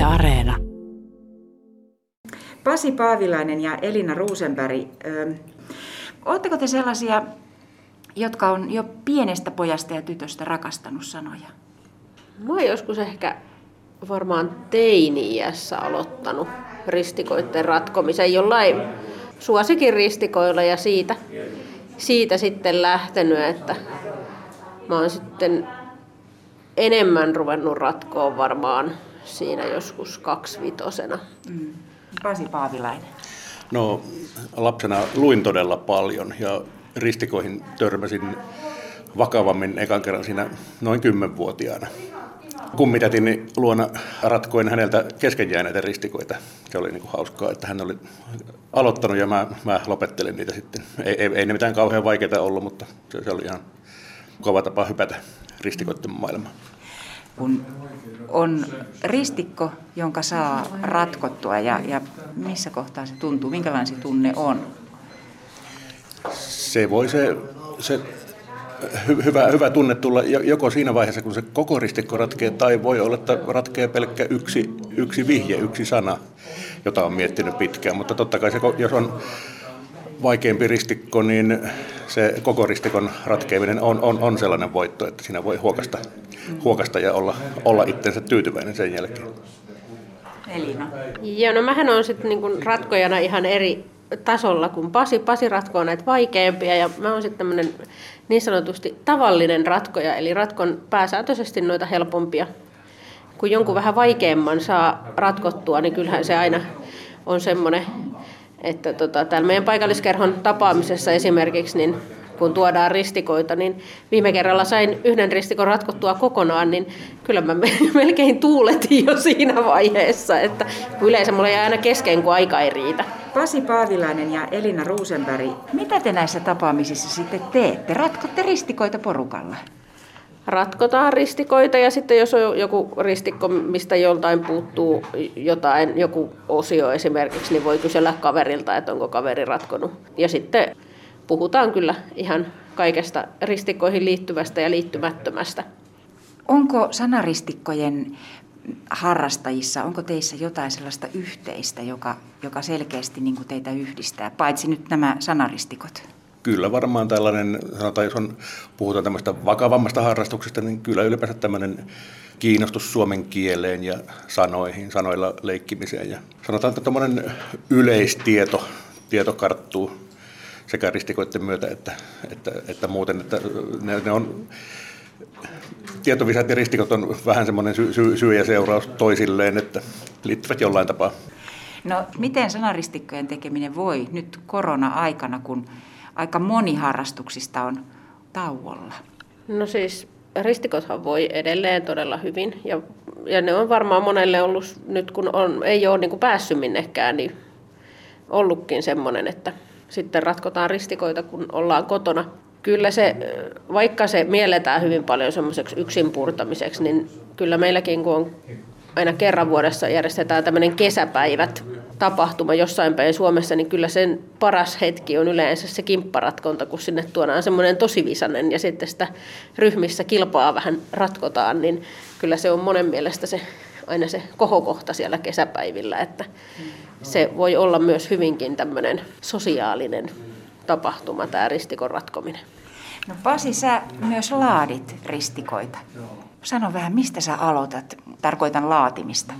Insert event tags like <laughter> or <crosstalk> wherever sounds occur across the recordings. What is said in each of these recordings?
Yle Areena. Pasi Paavilainen ja Elina Ruusenberg, oletteko te sellaisia, jotka on jo pienestä pojasta ja tytöstä rakastanut sanoja? Mä oon joskus ehkä varmaan teini-iässä aloittanut ristikoiden ratkomisen jollain suosikin ristikoilla ja siitä, siitä sitten lähtenyt, että mä oon sitten enemmän ruvennut ratkoa varmaan siinä joskus kaksivitosena. Mm. Pasi Paavilainen. No lapsena luin todella paljon ja ristikoihin törmäsin vakavammin ekan kerran siinä noin kymmenvuotiaana. Kummitätini luona ratkoin häneltä kesken jääneitä ristikoita. Se oli niin kuin hauskaa, että hän oli aloittanut ja mä, mä lopettelin niitä sitten. Ei, ei, ei ne mitään kauhean vaikeita ollut, mutta se, se oli ihan kova tapa hypätä ristikoiden maailmaan. Kun on ristikko, jonka saa ratkottua ja, ja missä kohtaa se tuntuu, minkälainen se tunne on? Se voi se, se hy, hyvä, hyvä tunne tulla joko siinä vaiheessa, kun se koko ristikko ratkee, tai voi olla, että ratkee pelkkä yksi, yksi vihje, yksi sana, jota on miettinyt pitkään. Mutta totta kai se, jos on vaikeampi ristikko, niin se koko ristikon ratkeaminen on, on, on sellainen voitto, että siinä voi huokasta, huokasta ja olla, olla itsensä tyytyväinen sen jälkeen. Elina. Joo, no mähän on sitten niinku ratkojana ihan eri tasolla kuin Pasi. Pasi ratkoo näitä vaikeampia ja mä oon sitten tämmöinen niin sanotusti tavallinen ratkoja, eli ratkon pääsääntöisesti noita helpompia. Kun jonkun vähän vaikeamman saa ratkottua, niin kyllähän se aina on semmoinen että tota, täällä meidän paikalliskerhon tapaamisessa esimerkiksi, niin kun tuodaan ristikoita, niin viime kerralla sain yhden ristikon ratkottua kokonaan, niin kyllä mä <laughs> melkein tuuletin jo siinä vaiheessa, että yleensä mulla jää aina kesken, kun aika ei riitä. Pasi Paavilainen ja Elina Ruusenberg, mitä te näissä tapaamisissa sitten teette? Ratkotte ristikoita porukalla? Ratkotaan ristikoita ja sitten jos on joku ristikko, mistä joltain puuttuu jotain, joku osio esimerkiksi, niin voi kysellä kaverilta, että onko kaveri ratkonut. Ja sitten puhutaan kyllä ihan kaikesta ristikkoihin liittyvästä ja liittymättömästä. Onko sanaristikkojen harrastajissa, onko teissä jotain sellaista yhteistä, joka, joka selkeästi niin teitä yhdistää, paitsi nyt nämä sanaristikot? Kyllä varmaan tällainen, sanotaan jos on, puhutaan tämmöistä vakavammasta harrastuksesta, niin kyllä ylipäänsä tämmöinen kiinnostus suomen kieleen ja sanoihin, sanoilla leikkimiseen. Ja sanotaan, että tämmöinen yleistieto tieto karttuu sekä ristikoiden myötä että, että, että muuten, että ne, ne on tietovisat ja ristikot on vähän semmoinen sy, sy, syy ja seuraus toisilleen, että liittyvät jollain tapaa. No miten sanaristikkojen tekeminen voi nyt korona-aikana, kun aika moni harrastuksista on tauolla? No siis ristikothan voi edelleen todella hyvin ja, ja ne on varmaan monelle ollut nyt kun on, ei ole niin kuin päässyt minnekään, niin ollutkin semmoinen, että sitten ratkotaan ristikoita, kun ollaan kotona. Kyllä se, vaikka se mielletään hyvin paljon semmoiseksi yksin purtamiseksi, niin kyllä meilläkin kun on aina kerran vuodessa järjestetään tämmöinen kesäpäivät tapahtuma jossain päin Suomessa, niin kyllä sen paras hetki on yleensä se kimpparatkonta, kun sinne tuodaan semmoinen tosi visanen ja sitten sitä ryhmissä kilpaa vähän ratkotaan, niin kyllä se on monen mielestä se aina se kohokohta siellä kesäpäivillä, että se voi olla myös hyvinkin tämmöinen sosiaalinen tapahtuma, tämä ristikon ratkominen. No Pasi, sä myös laadit ristikoita. Sano vähän, mistä sä aloitat? Tarkoitan laatimista.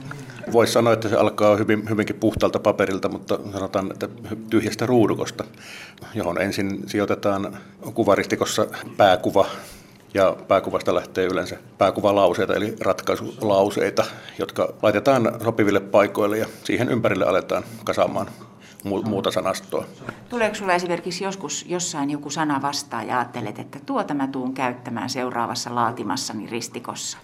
Voisi sanoa, että se alkaa hyvin, hyvinkin puhtaalta paperilta, mutta sanotaan, että tyhjästä ruudukosta, johon ensin sijoitetaan kuvaristikossa pääkuva ja pääkuvasta lähtee yleensä pääkuvalauseita, eli ratkaisulauseita, jotka laitetaan sopiville paikoille ja siihen ympärille aletaan kasaamaan muuta sanastoa. Tuleeko sinulla esimerkiksi joskus jossain joku sana vastaan ja ajattelet, että tuota mä tuun käyttämään seuraavassa laatimassani ristikossa?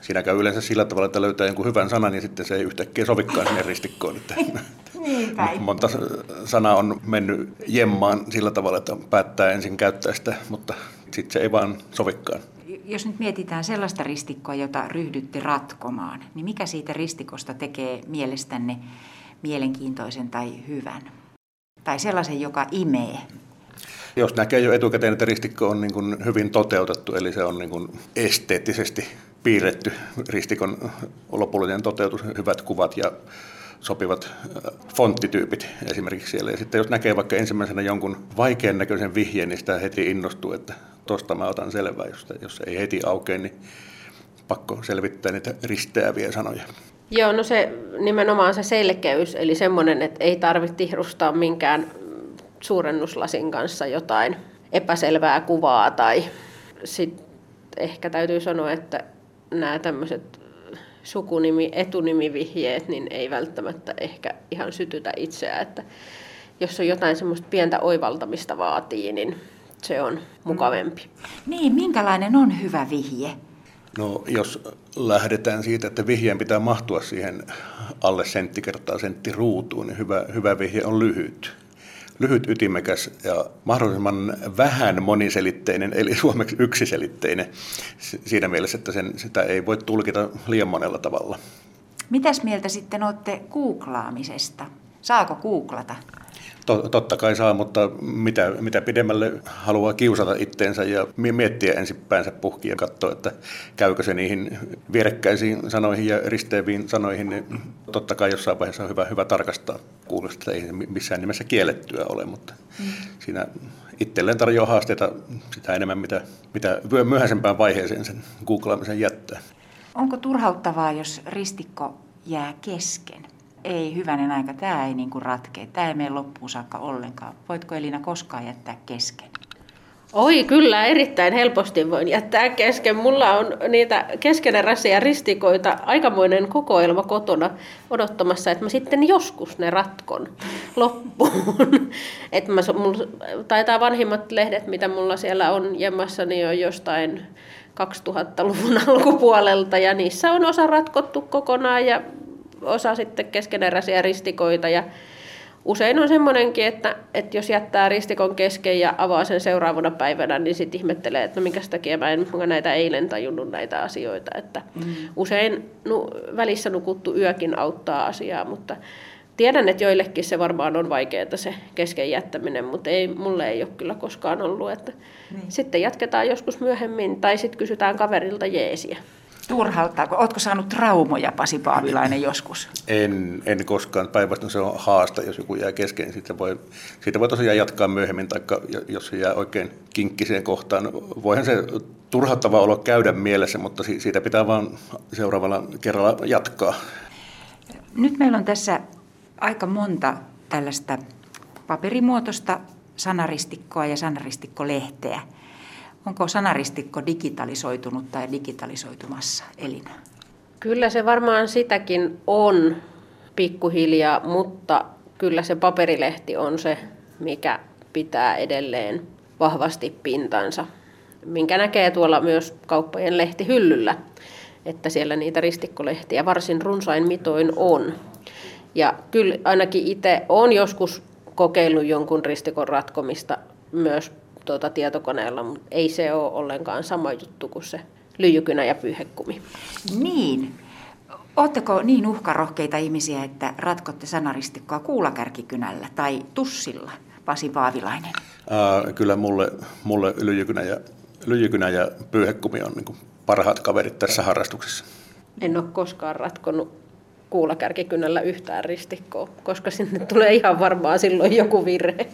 Siinä käy yleensä sillä tavalla, että löytää jonkun hyvän sanan ja sitten se ei yhtäkkiä sovikaan sinne ristikkoon. Että <laughs> niin <laughs> monta sanaa on mennyt jemmaan sillä tavalla, että päättää ensin käyttää sitä, mutta sitten se ei vaan sovikaan. Jos nyt mietitään sellaista ristikkoa, jota ryhdytte ratkomaan, niin mikä siitä ristikosta tekee mielestänne mielenkiintoisen tai hyvän? Tai sellaisen, joka imee? Jos näkee jo etukäteen, että ristikko on niin kuin hyvin toteutettu, eli se on niin kuin esteettisesti piirretty ristikon lopullinen toteutus, hyvät kuvat ja sopivat fonttityypit esimerkiksi siellä. Ja sitten jos näkee vaikka ensimmäisenä jonkun vaikean näköisen vihjeen, niin sitä heti innostuu, että tosta mä otan selvää. Jos, jos ei heti aukea, niin pakko selvittää niitä risteäviä sanoja. Joo, no se nimenomaan se selkeys, eli semmoinen, että ei tarvitse tihrustaa minkään suurennuslasin kanssa jotain epäselvää kuvaa tai sitten ehkä täytyy sanoa, että nämä tämmöiset sukunimi, etunimivihjeet, niin ei välttämättä ehkä ihan sytytä itseä, että jos on jotain semmoista pientä oivaltamista vaatii, niin se on mukavempi. Niin, minkälainen on hyvä vihje? No jos lähdetään siitä, että vihjeen pitää mahtua siihen alle sentti kertaa sentti ruutuun, niin hyvä, hyvä vihje on lyhyt. Lyhyt, ytimekäs ja mahdollisimman vähän moniselitteinen, eli <laughs> suomeksi yksiselitteinen siinä mielessä, että sen, sitä ei voi tulkita liian monella tavalla. Mitäs mieltä sitten olette googlaamisesta? Saako googlata? Totta kai saa, mutta mitä, mitä pidemmälle haluaa kiusata itteensä ja miettiä ensin päänsä puhki ja katsoa, että käykö se niihin vierekkäisiin sanoihin ja risteäviin sanoihin, niin totta kai jossain vaiheessa on hyvä, hyvä tarkastaa kuulosta, ei missään nimessä kiellettyä ole, mutta mm. siinä itselleen tarjoaa haasteita sitä enemmän, mitä, mitä myöhäisempään vaiheeseen sen googlaamisen jättää. Onko turhauttavaa, jos ristikko jää kesken? Ei hyvänen aika, tämä ei niin kuin ratkea, tämä ei mene loppuun saakka ollenkaan. Voitko Elina koskaan jättää kesken? Oi, kyllä, erittäin helposti voin jättää kesken. Mulla on niitä keskeneräisiä ristikoita aikamoinen kokoelma kotona odottamassa, että mä sitten joskus ne ratkon loppuun. <laughs> että mä, mulla, taitaa vanhimmat lehdet, mitä mulla siellä on jemmassa, niin on jostain 2000-luvun <laughs> alkupuolelta ja niissä on osa ratkottu kokonaan ja osa sitten keskeneräisiä ristikoita ja usein on semmoinenkin, että, että jos jättää ristikon kesken ja avaa sen seuraavana päivänä, niin sitten ihmettelee, että no minkä takia mä en näitä eilen tajunnut näitä asioita. Että mm. Usein nu, välissä nukuttu yökin auttaa asiaa, mutta tiedän, että joillekin se varmaan on vaikeaa se kesken jättäminen, mutta ei, mulle ei ole kyllä koskaan ollut. Että niin. Sitten jatketaan joskus myöhemmin tai sitten kysytään kaverilta jeesiä. Turhauttaako? Oletko saanut traumoja, Pasi Paavilainen, joskus? En, en koskaan. Päinvastoin se on haasta, jos joku jää kesken. Siitä voi, siitä voi tosiaan jatkaa myöhemmin, tai jos se jää oikein kinkkiseen kohtaan. Voihan se turhauttava olo käydä mielessä, mutta siitä pitää vaan seuraavalla kerralla jatkaa. Nyt meillä on tässä aika monta tällaista paperimuotoista sanaristikkoa ja sanaristikkolehteä. Onko sanaristikko digitalisoitunut tai digitalisoitumassa, Elina? Kyllä se varmaan sitäkin on pikkuhiljaa, mutta kyllä se paperilehti on se, mikä pitää edelleen vahvasti pintansa. Minkä näkee tuolla myös kauppojen lehtihyllyllä, että siellä niitä ristikkolehtiä varsin runsain mitoin on. Ja kyllä ainakin itse olen joskus kokeillut jonkun ristikon ratkomista myös tuota tietokoneella, mutta ei se ole ollenkaan sama juttu kuin se lyijykynä ja pyyhekumi. Niin. Oletteko niin uhkarohkeita ihmisiä, että ratkotte sanaristikkoa kuulakärkikynällä tai tussilla, Pasi Paavilainen? Ää, kyllä mulle, mulle lyijykynä, ja, lyijykynä ja pyyhekumi on niin parhaat kaverit tässä harrastuksessa. En ole koskaan ratkonut kuulakärkikynällä yhtään ristikkoa, koska sinne tulee ihan varmaan silloin joku virhe.